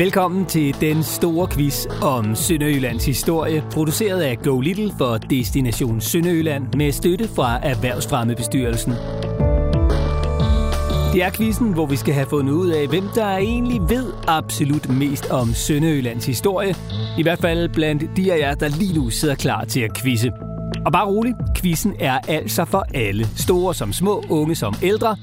Velkommen til den store quiz om Sønderjyllands historie, produceret af Go Little for Destination Sønderjylland med støtte fra Erhvervsfremmebestyrelsen. Det er quizzen, hvor vi skal have fundet ud af, hvem der egentlig ved absolut mest om Sønderjyllands historie. I hvert fald blandt de af jer, der lige nu sidder klar til at quizze. Og bare rolig, quizzen er altså for alle. Store som små, unge som ældre.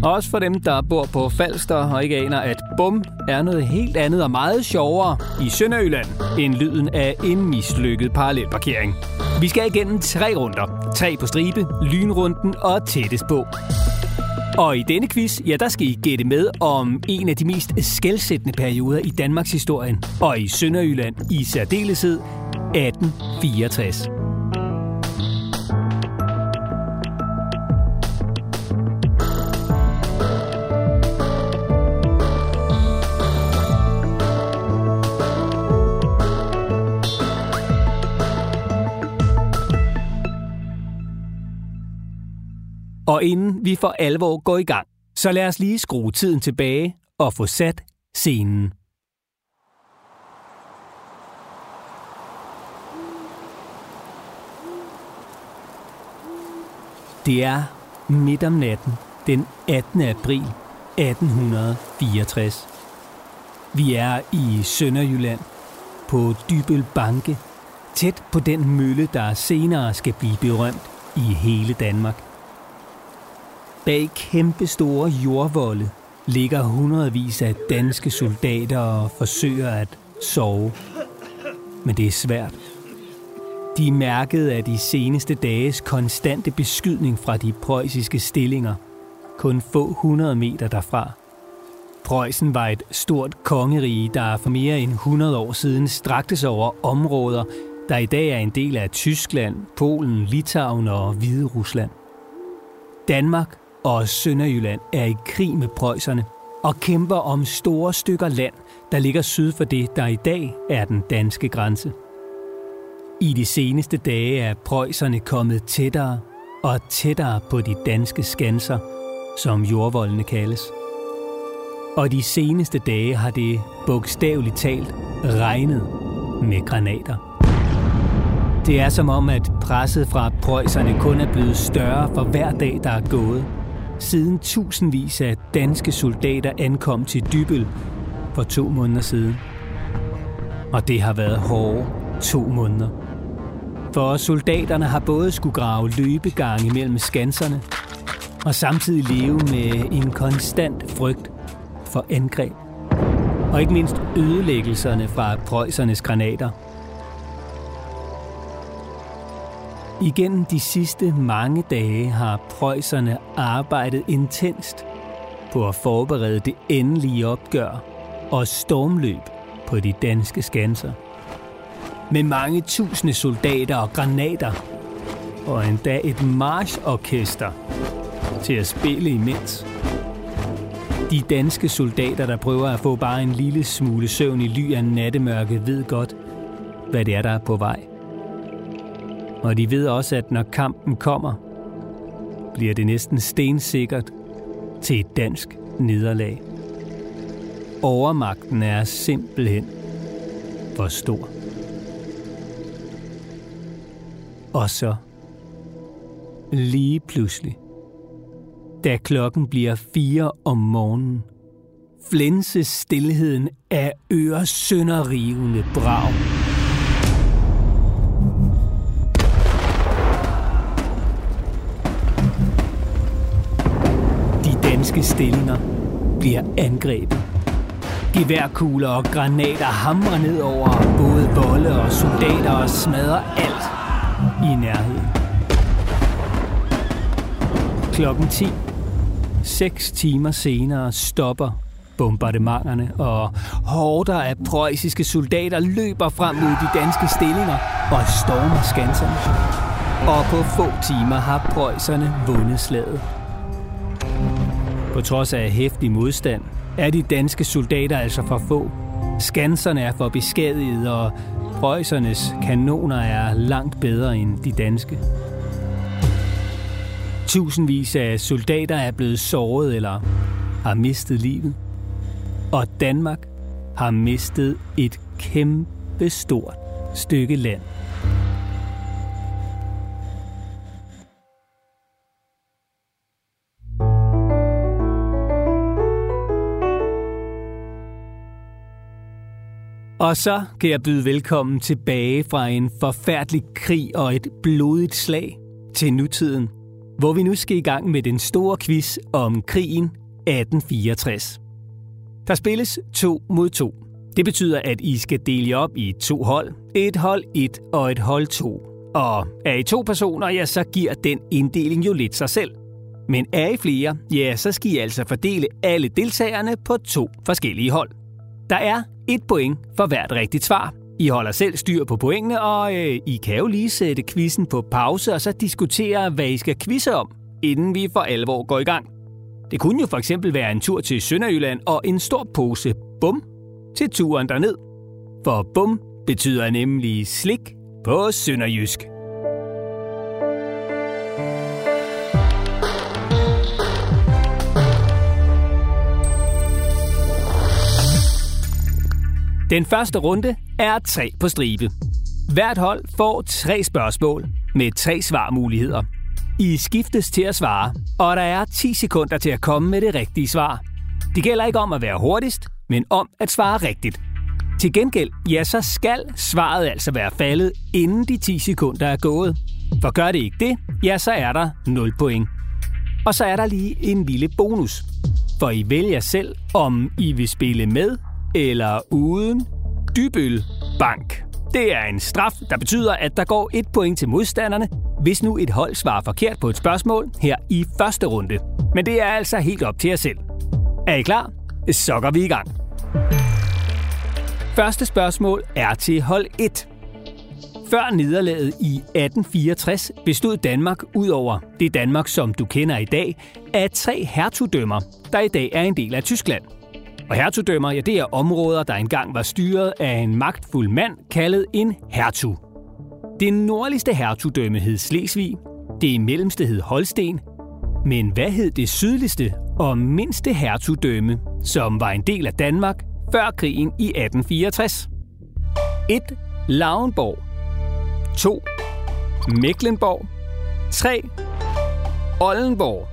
Mm. Også for dem, der bor på Falster og ikke aner, at bum er noget helt andet og meget sjovere i Sønderjylland end lyden af en mislykket parallelparkering. Vi skal igennem tre runder. Tre på stribe, lynrunden og tættest på. Og i denne quiz, ja, der skal I gætte med om en af de mest skældsættende perioder i Danmarks historien, og i Sønderjylland i særdeleshed 1864. Og inden vi for alvor går i gang, så lad os lige skrue tiden tilbage og få sat scenen. Det er midt om natten den 18. april 1864. Vi er i Sønderjylland på Dybøl Banke, tæt på den mølle, der senere skal blive berømt i hele Danmark. Bag kæmpe store jordvolde ligger hundredvis af danske soldater og forsøger at sove. Men det er svært. De er mærket af de seneste dages konstante beskydning fra de preussiske stillinger, kun få hundrede meter derfra. Preussen var et stort kongerige, der for mere end 100 år siden strakte sig over områder, der i dag er en del af Tyskland, Polen, Litauen og Hvide Rusland. Danmark og Sønderjylland er i krig med preusserne og kæmper om store stykker land, der ligger syd for det, der i dag er den danske grænse. I de seneste dage er preusserne kommet tættere og tættere på de danske skanser, som jordvoldene kaldes. Og de seneste dage har det bogstaveligt talt regnet med granater. Det er som om, at presset fra preusserne kun er blevet større for hver dag, der er gået – siden tusindvis af danske soldater ankom til Dybøl for to måneder siden. Og det har været hårde to måneder. For soldaterne har både skulle grave løbegange mellem skanserne, og samtidig leve med en konstant frygt for angreb. Og ikke mindst ødelæggelserne fra Preussernes granater – Igennem de sidste mange dage har prøjserne arbejdet intenst på at forberede det endelige opgør og stormløb på de danske skanser. Med mange tusinde soldater og granater, og endda et marchorkester til at spille imens. De danske soldater, der prøver at få bare en lille smule søvn i ly af nattemørke, ved godt, hvad det er, der er på vej. Og de ved også, at når kampen kommer, bliver det næsten stensikkert til et dansk nederlag. Overmagten er simpelthen for stor. Og så, lige pludselig, da klokken bliver fire om morgenen, flænses stillheden af øresønderrivende brag. Danske stillinger bliver angrebet. Geværkugler og granater hamrer ned over både volde og soldater og smadrer alt i nærheden. Klokken 10. Seks timer senere stopper bombardementerne, og horder af preussiske soldater løber frem mod de danske stillinger og stormer skanserne. Og på få timer har preusserne vundet slaget. På trods af hæftig modstand er de danske soldater altså for få. Skanserne er for beskadigede, og Preussernes kanoner er langt bedre end de danske. Tusindvis af soldater er blevet såret eller har mistet livet. Og Danmark har mistet et kæmpe stort stykke land. Og så kan jeg byde velkommen tilbage fra en forfærdelig krig og et blodigt slag til nutiden, hvor vi nu skal i gang med den store quiz om krigen 1864. Der spilles to mod to. Det betyder, at I skal dele op i to hold. Et hold 1 og et hold 2. Og er I to personer, ja, så giver den inddeling jo lidt sig selv. Men er I flere, ja, så skal I altså fordele alle deltagerne på to forskellige hold. Der er et point for hvert rigtigt svar. I holder selv styr på pointene, og øh, I kan jo lige sætte quizzen på pause og så diskutere, hvad I skal quizze om, inden vi for alvor går i gang. Det kunne jo for eksempel være en tur til Sønderjylland og en stor pose bum til turen derned. For bum betyder nemlig slik på sønderjysk. Den første runde er tre på stribe. Hvert hold får tre spørgsmål med tre svarmuligheder. I skiftes til at svare, og der er 10 sekunder til at komme med det rigtige svar. Det gælder ikke om at være hurtigst, men om at svare rigtigt. Til gengæld, ja, så skal svaret altså være faldet, inden de 10 sekunder er gået. For gør det ikke det, ja, så er der 0 point. Og så er der lige en lille bonus. For I vælger selv, om I vil spille med eller uden Dybøl Bank. Det er en straf, der betyder, at der går et point til modstanderne, hvis nu et hold svarer forkert på et spørgsmål her i første runde. Men det er altså helt op til jer selv. Er I klar? Så går vi i gang. Første spørgsmål er til hold 1. Før nederlaget i 1864 bestod Danmark ud over det Danmark, som du kender i dag, af tre hertugdømmer, der i dag er en del af Tyskland – og hertugdømmer, ja, det er områder, der engang var styret af en magtfuld mand, kaldet en hertug. Det nordligste hertugdømme hed Slesvig, det mellemste hed Holsten, men hvad hed det sydligste og mindste hertugdømme, som var en del af Danmark før krigen i 1864? 1. Lauenborg 2. Mecklenborg 3. Oldenborg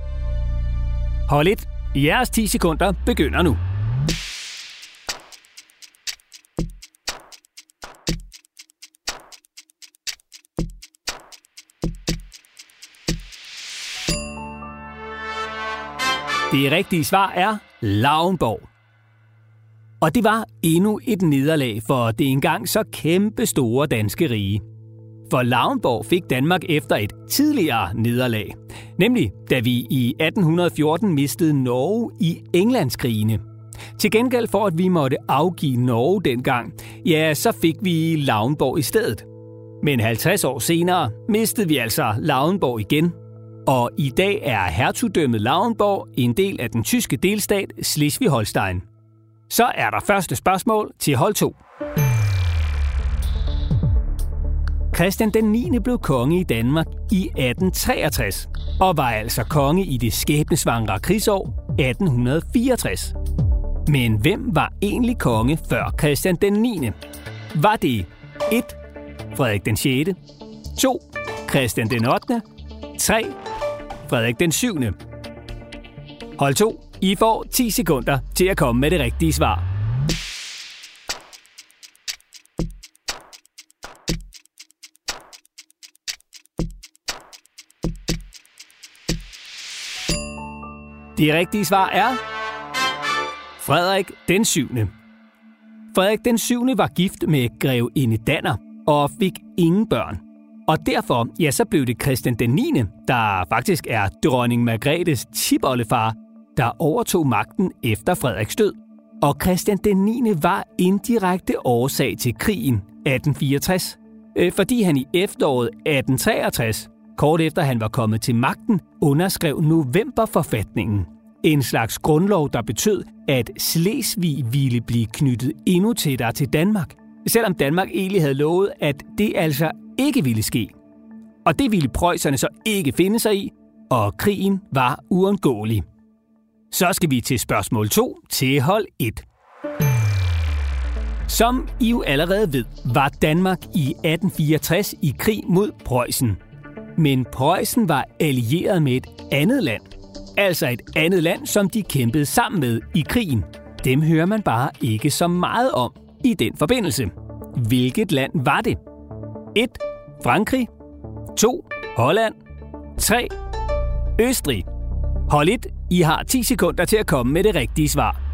Hold et. Jeres 10 sekunder begynder nu. Det rigtige svar er Lauenborg. Og det var endnu et nederlag for det engang så kæmpe store danske rige. For Lauenborg fik Danmark efter et tidligere nederlag, nemlig da vi i 1814 mistede Norge i Englandskrigene. Til gengæld for, at vi måtte afgive Norge dengang, ja, så fik vi Lauenborg i stedet. Men 50 år senere mistede vi altså Lauenborg igen, og i dag er hertugdømmet Lauenborg en del af den tyske delstat Slesvig-Holstein. Så er der første spørgsmål til hold 2. Christian den 9. blev konge i Danmark i 1863, og var altså konge i det skæbnesvangre krigsår 1864. Men hvem var egentlig konge før Christian den 9. Var det 1. Frederik den 6., 2. Christian den 8., 3. Frederik den 7. Hold 2. I får 10 sekunder til at komme med det rigtige svar. Det rigtige svar er Frederik den 7. Frederik den 7. var gift med grevinde Danner og fik ingen børn. Og derfor, ja, så blev det Christian den 9., der faktisk er dronning Margrethes tipoldefar, der overtog magten efter Frederiks død. Og Christian den 9. var indirekte årsag til krigen 1864, øh, fordi han i efteråret 1863, kort efter han var kommet til magten, underskrev novemberforfatningen. En slags grundlov, der betød, at Slesvig ville blive knyttet endnu tættere til Danmark, selvom Danmark egentlig havde lovet, at det altså ikke ville ske. Og det ville prøjserne så ikke finde sig i, og krigen var uundgåelig. Så skal vi til spørgsmål 2 til hold 1. Som I jo allerede ved, var Danmark i 1864 i krig mod Preussen. Men Preussen var allieret med et andet land. Altså et andet land, som de kæmpede sammen med i krigen. Dem hører man bare ikke så meget om i den forbindelse. Hvilket land var det? 1. Frankrig 2. Holland 3. Østrig Hold lidt, I har 10 sekunder til at komme med det rigtige svar.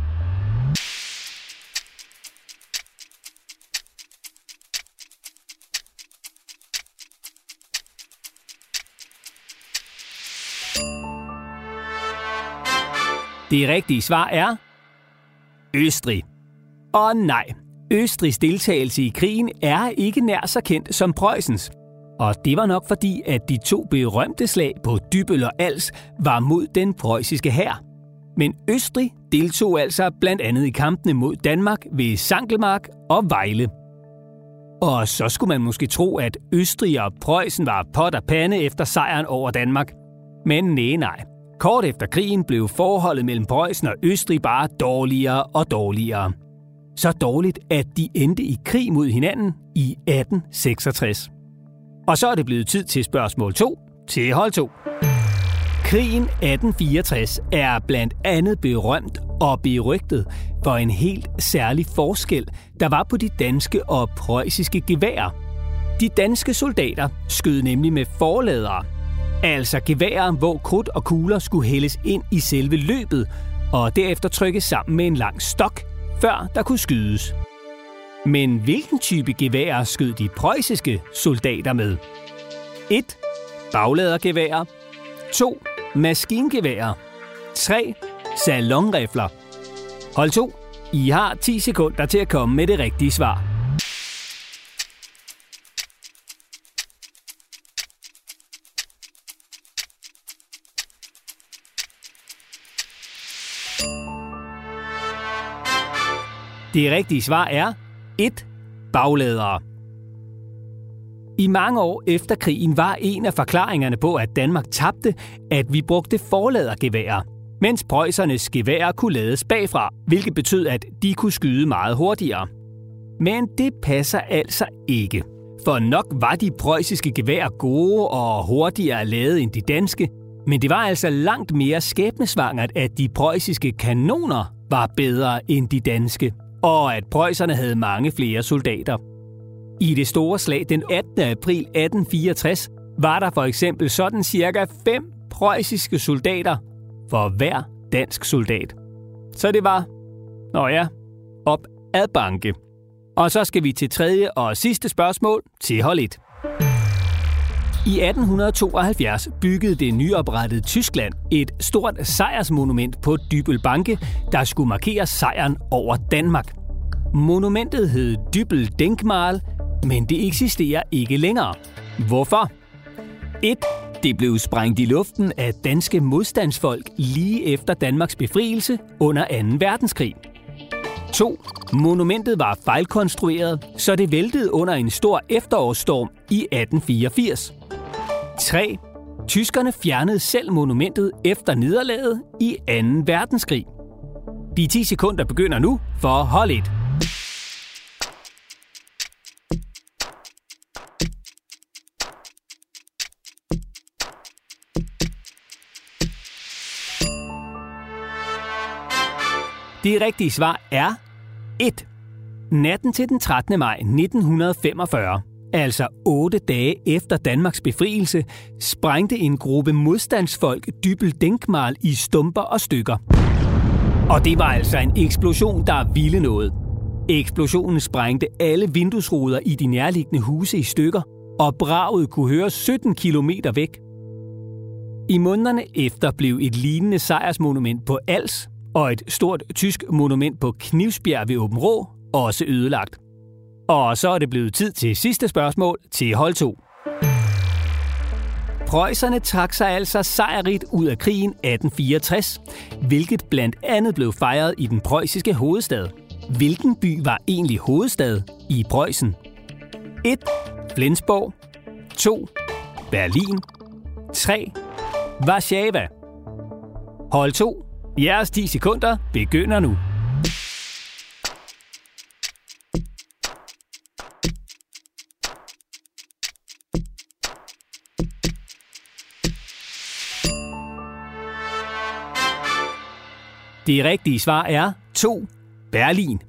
Det rigtige svar er Østrig. Og nej, Østrigs deltagelse i krigen er ikke nær så kendt som Preussens. Og det var nok fordi, at de to berømte slag på Dybøl og Als var mod den preussiske hær. Men Østrig deltog altså blandt andet i kampene mod Danmark ved Sankelmark og Vejle. Og så skulle man måske tro, at Østrig og Preussen var pot og pande efter sejren over Danmark. Men nej, nej. Kort efter krigen blev forholdet mellem Preussen og Østrig bare dårligere og dårligere. Så dårligt, at de endte i krig mod hinanden i 1866. Og så er det blevet tid til spørgsmål 2 til hold 2. Krigen 1864 er blandt andet berømt og berygtet for en helt særlig forskel, der var på de danske og preussiske geværer. De danske soldater skød nemlig med forladere, altså geværer, hvor krudt og kugler skulle hældes ind i selve løbet og derefter trykkes sammen med en lang stok, før der kunne skydes. Men hvilken type geværer skød de preussiske soldater med? 1. Bagladergeværer 2. Maskingeværer 3. Salonrifler Hold 2. I har 10 sekunder til at komme med det rigtige svar. Det rigtige svar er 1. Bagladere. I mange år efter krigen var en af forklaringerne på, at Danmark tabte, at vi brugte forladergeværer, mens prøjsernes geværer kunne lades bagfra, hvilket betød, at de kunne skyde meget hurtigere. Men det passer altså ikke. For nok var de preussiske geværer gode og hurtigere lavet end de danske, men det var altså langt mere skæbnesvangert, at de preussiske kanoner var bedre end de danske og at preusserne havde mange flere soldater. I det store slag den 18. april 1864 var der for eksempel sådan cirka fem preussiske soldater for hver dansk soldat. Så det var, nå ja, op ad banke. Og så skal vi til tredje og sidste spørgsmål til hold 1. I 1872 byggede det nyoprettede Tyskland et stort sejrsmonument på Dybel Banke, der skulle markere sejren over Danmark. Monumentet hed Dybel Denkmal, men det eksisterer ikke længere. Hvorfor? 1. Det blev sprængt i luften af danske modstandsfolk lige efter Danmarks befrielse under 2. verdenskrig. 2. Monumentet var fejlkonstrueret, så det væltede under en stor efterårsstorm i 1884. 3. Tyskerne fjernede selv monumentet efter nederlaget i 2. verdenskrig. De 10 sekunder begynder nu for hold 1. Det rigtige svar er 1. Natten til den 13. maj 1945 altså otte dage efter Danmarks befrielse, sprængte en gruppe modstandsfolk Dybel Denkmal i stumper og stykker. Og det var altså en eksplosion, der ville noget. Eksplosionen sprængte alle vinduesruder i de nærliggende huse i stykker, og braget kunne høres 17 km væk. I månederne efter blev et lignende sejrsmonument på Als og et stort tysk monument på Knivsbjerg ved Åben Rå også ødelagt. Og så er det blevet tid til sidste spørgsmål til hold 2. Preusserne trak sig altså sejrigt ud af krigen 1864, hvilket blandt andet blev fejret i den preussiske hovedstad. Hvilken by var egentlig hovedstad i Preussen? 1. Flensborg 2. Berlin 3. Warszawa Hold 2. Jeres 10 sekunder begynder nu. Det rigtige svar er 2. Berlin.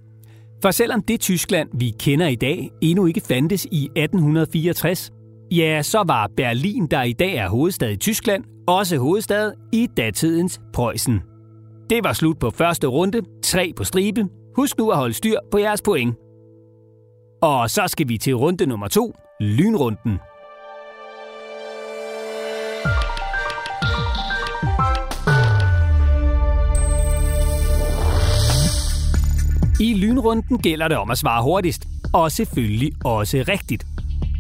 For selvom det Tyskland, vi kender i dag, endnu ikke fandtes i 1864, ja, så var Berlin, der i dag er hovedstad i Tyskland, også hovedstad i datidens Preussen. Det var slut på første runde, tre på stribe. Husk nu at holde styr på jeres point. Og så skal vi til runde nummer to, lynrunden. I lynrunden gælder det om at svare hurtigst, og selvfølgelig også rigtigt.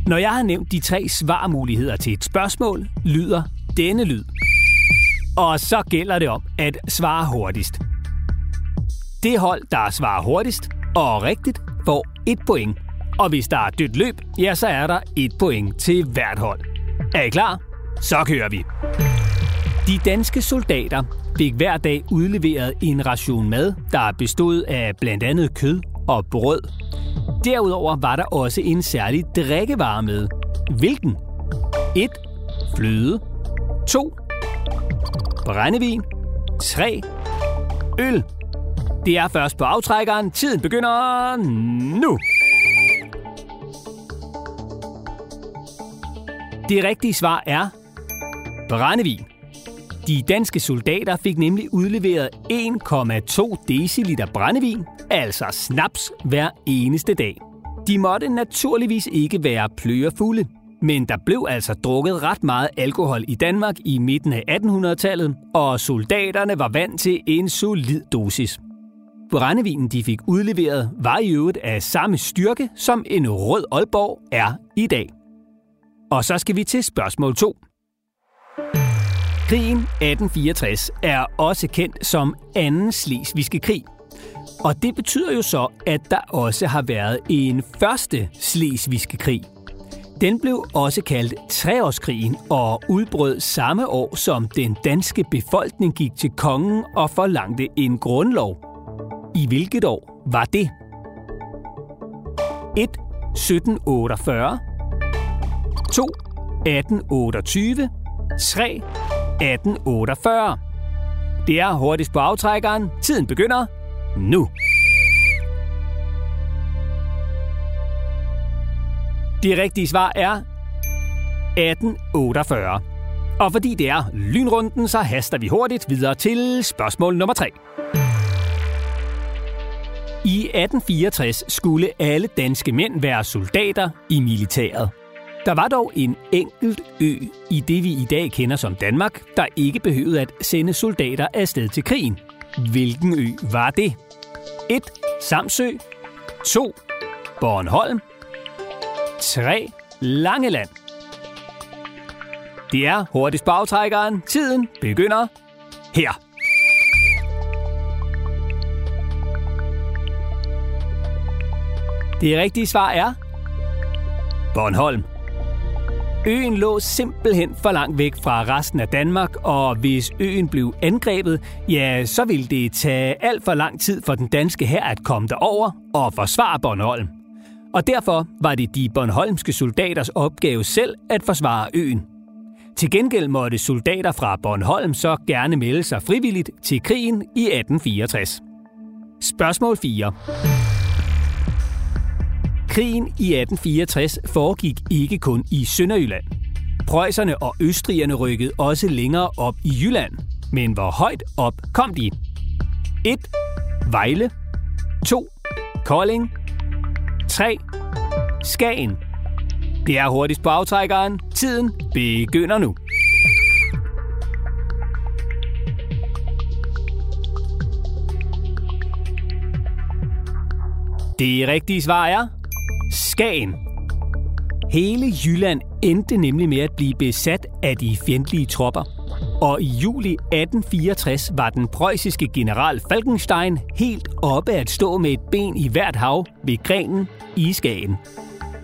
Når jeg har nævnt de tre svarmuligheder til et spørgsmål, lyder denne lyd. Og så gælder det om at svare hurtigst. Det hold, der svarer hurtigst og rigtigt, får et point. Og hvis der er dødt løb, ja, så er der et point til hvert hold. Er I klar? Så kører vi. De danske soldater fik hver dag udleveret en ration mad, der bestod af blandt andet kød og brød. Derudover var der også en særlig drikkevare med. Hvilken? 1. Fløde. 2. Brændevin. 3. Øl. Det er først på aftrækkeren. Tiden begynder nu. Det rigtige svar er brændevin. De danske soldater fik nemlig udleveret 1,2 deciliter brændevin, altså snaps, hver eneste dag. De måtte naturligvis ikke være pløjerfulde, men der blev altså drukket ret meget alkohol i Danmark i midten af 1800-tallet, og soldaterne var vant til en solid dosis. Brændevinen, de fik udleveret, var i øvrigt af samme styrke, som en rød Aalborg er i dag. Og så skal vi til spørgsmål 2. Krigen 1864 er også kendt som 2. Slesvigske krig. Og det betyder jo så, at der også har været en første Slesvigske krig. Den blev også kaldt Treårskrigen og udbrød samme år, som den danske befolkning gik til kongen og forlangte en grundlov. I hvilket år var det? 1. 1748 2. 1828 3. 1848. Det er hurtigst på aftrækkeren. Tiden begynder nu. Det rigtige svar er 1848. Og fordi det er lynrunden, så haster vi hurtigt videre til spørgsmål nummer 3. I 1864 skulle alle danske mænd være soldater i militæret. Der var dog en enkelt ø i det, vi i dag kender som Danmark, der ikke behøvede at sende soldater afsted til krigen. Hvilken ø var det? 1. Samsø 2. Bornholm 3. Langeland Det er hurtigst bagtrækkeren. Tiden begynder her. Det rigtige svar er Bornholm. Øen lå simpelthen for langt væk fra resten af Danmark, og hvis øen blev angrebet, ja, så ville det tage alt for lang tid for den danske hær at komme derover og forsvare Bornholm. Og derfor var det de bornholmske soldaters opgave selv at forsvare øen. Til gengæld måtte soldater fra Bornholm så gerne melde sig frivilligt til krigen i 1864. Spørgsmål 4. Krigen i 1864 foregik ikke kun i Sønderjylland. Preusserne og østrigerne rykkede også længere op i Jylland. Men hvor højt op kom de? 1. Vejle 2. Kolding 3. Skagen Det er hurtigst på aftrækkeren. Tiden begynder nu. Det rigtige svar er Skagen. Hele Jylland endte nemlig med at blive besat af de fjendtlige tropper. Og i juli 1864 var den preussiske general Falkenstein helt oppe at stå med et ben i hvert hav ved grenen i Skagen.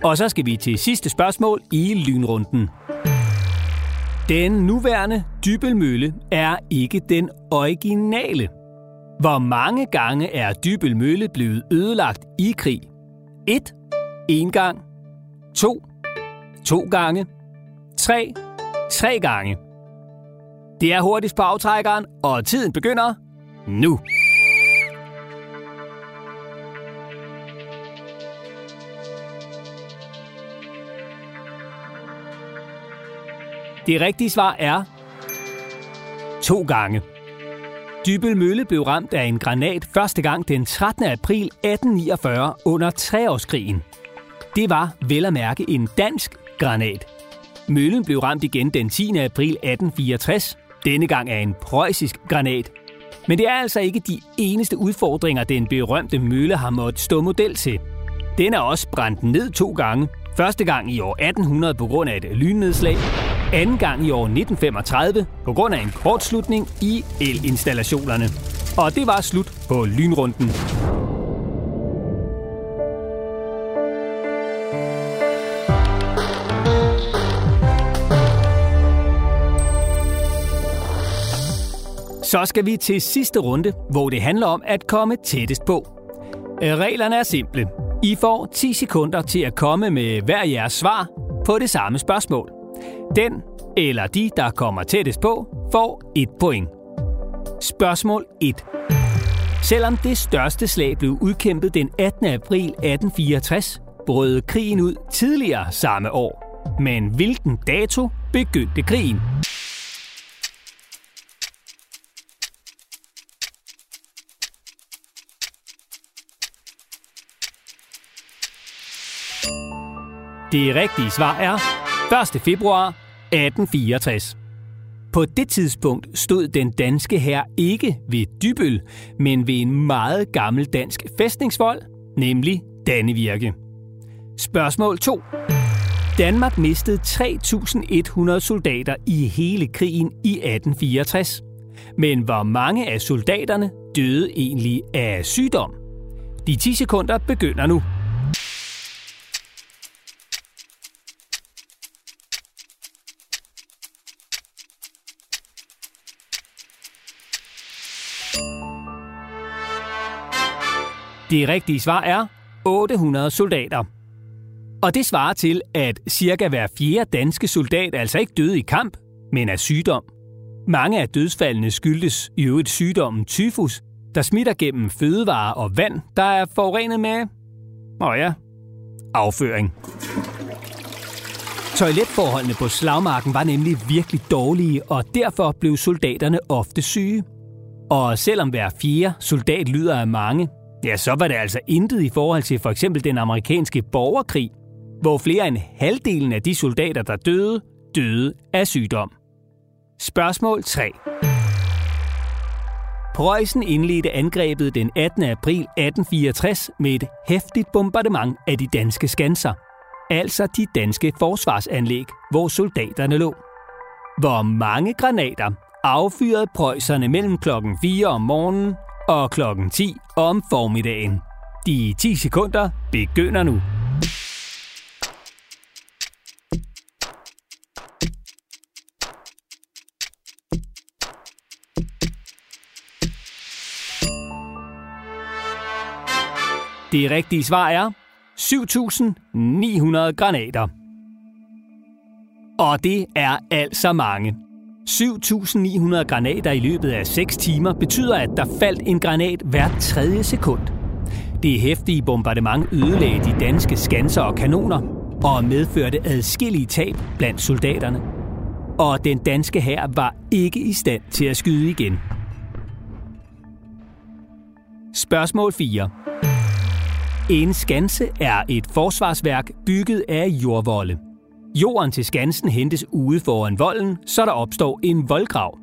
Og så skal vi til sidste spørgsmål i lynrunden. Den nuværende Dybelmølle er ikke den originale. Hvor mange gange er Dybelmølle blevet ødelagt i krig? 1 en gang. To. To gange. Tre. Tre gange. Det er hurtigst på aftrækkeren, og tiden begynder nu. Det rigtige svar er to gange. Dybel Mølle blev ramt af en granat første gang den 13. april 1849 under Treårskrigen. Det var vel at mærke en dansk granat. Møllen blev ramt igen den 10. april 1864, denne gang af en preussisk granat. Men det er altså ikke de eneste udfordringer, den berømte mølle har måttet stå model til. Den er også brændt ned to gange. Første gang i år 1800 på grund af et lynnedslag, anden gang i år 1935 på grund af en kortslutning i elinstallationerne. Og det var slut på lynrunden. Så skal vi til sidste runde, hvor det handler om at komme tættest på. Øh, reglerne er simple. I får 10 sekunder til at komme med hver jeres svar på det samme spørgsmål. Den eller de, der kommer tættest på, får et point. Spørgsmål 1. Selvom det største slag blev udkæmpet den 18. april 1864, brød krigen ud tidligere samme år. Men hvilken dato begyndte krigen? Det rigtige svar er 1. februar 1864. På det tidspunkt stod den danske hær ikke ved Dybøl, men ved en meget gammel dansk fæstningsvold, nemlig Dannevirke. Spørgsmål 2. Danmark mistede 3.100 soldater i hele krigen i 1864. Men hvor mange af soldaterne døde egentlig af sygdom? De 10 sekunder begynder nu. Det rigtige svar er 800 soldater. Og det svarer til, at cirka hver fjerde danske soldat altså ikke døde i kamp, men af sygdom. Mange af dødsfaldene skyldtes i øvrigt sygdommen tyfus, der smitter gennem fødevarer og vand, der er forurenet med, åh ja, afføring. Toiletforholdene på slagmarken var nemlig virkelig dårlige, og derfor blev soldaterne ofte syge. Og selvom hver fjerde soldat lyder af mange, ja, så var det altså intet i forhold til for eksempel den amerikanske borgerkrig, hvor flere end halvdelen af de soldater, der døde, døde af sygdom. Spørgsmål 3. Preussen indledte angrebet den 18. april 1864 med et hæftigt bombardement af de danske skanser, altså de danske forsvarsanlæg, hvor soldaterne lå. Hvor mange granater affyrede preusserne mellem klokken 4 om morgenen og klokken 10 om formiddagen. De 10 sekunder begynder nu. Det rigtige svar er 7.900 granater. Og det er altså mange. 7.900 granater i løbet af 6 timer betyder, at der faldt en granat hvert tredje sekund. Det hæftige bombardement ødelagde de danske skanser og kanoner og medførte adskillige tab blandt soldaterne. Og den danske hær var ikke i stand til at skyde igen. Spørgsmål 4. En skanse er et forsvarsværk bygget af jordvolde. Jorden til skansen hentes ude foran volden, så der opstår en voldgrav.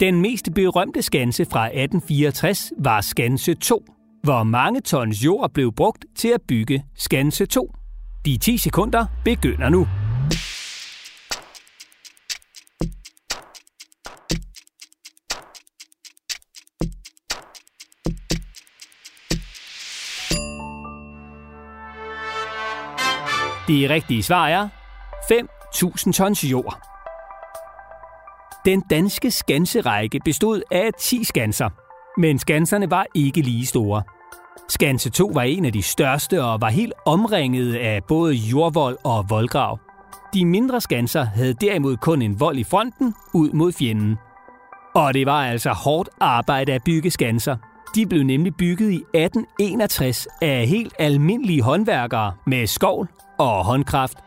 Den mest berømte skanse fra 1864 var Skanse 2, hvor mange tons jord blev brugt til at bygge Skanse 2. De 10 sekunder begynder nu. Det rigtige svar er 5.000 tons jord. Den danske skanserække bestod af 10 skanser, men skanserne var ikke lige store. Skanse 2 var en af de største og var helt omringet af både jordvold og voldgrav. De mindre skanser havde derimod kun en vold i fronten ud mod fjenden. Og det var altså hårdt arbejde at bygge skanser. De blev nemlig bygget i 1861 af helt almindelige håndværkere med skovl og håndkraft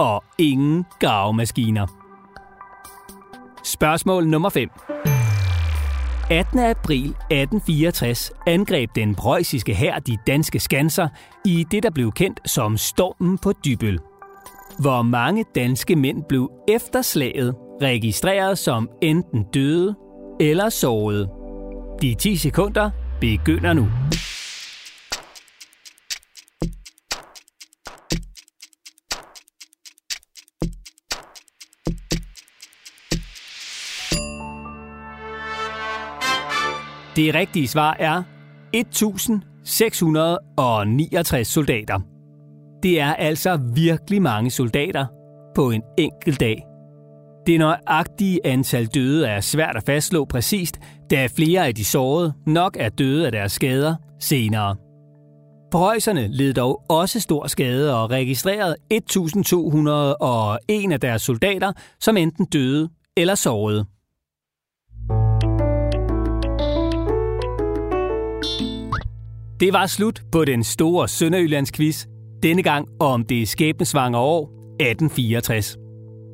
og ingen gravemaskiner. Spørgsmål nummer 5. 18. april 1864 angreb den preussiske hær de danske skanser i det, der blev kendt som Stormen på Dybøl. Hvor mange danske mænd blev efter slaget registreret som enten døde eller sårede. De 10 sekunder begynder nu. Det rigtige svar er 1669 soldater. Det er altså virkelig mange soldater på en enkelt dag. Det nøjagtige antal døde er svært at fastslå præcist, da flere af de sårede nok er døde af deres skader senere. Preusserne led dog også stor skade og registrerede 1201 af deres soldater, som enten døde eller sårede. Det var slut på den store Sønderjyllands quiz. Denne gang om det skæbnesvangre år 1864.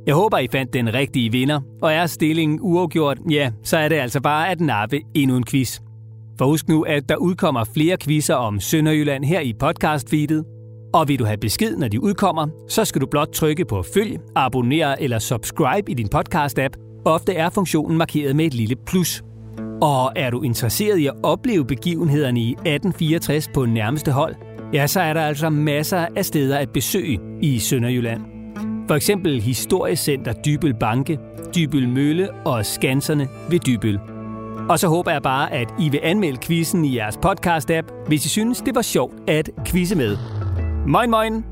Jeg håber, I fandt den rigtige vinder, og er stillingen uafgjort, ja, så er det altså bare at nappe endnu en quiz. For husk nu, at der udkommer flere quizzer om Sønderjylland her i podcastfeedet. Og vil du have besked, når de udkommer, så skal du blot trykke på følg, abonnere eller subscribe i din podcast-app. Ofte er funktionen markeret med et lille plus. Og er du interesseret i at opleve begivenhederne i 1864 på nærmeste hold, ja, så er der altså masser af steder at besøge i Sønderjylland. For eksempel Historiecenter Dybøl Banke, Dybøl Mølle og Skanserne ved Dybøl. Og så håber jeg bare, at I vil anmelde quizzen i jeres podcast-app, hvis I synes, det var sjovt at quizze med. Moin moin!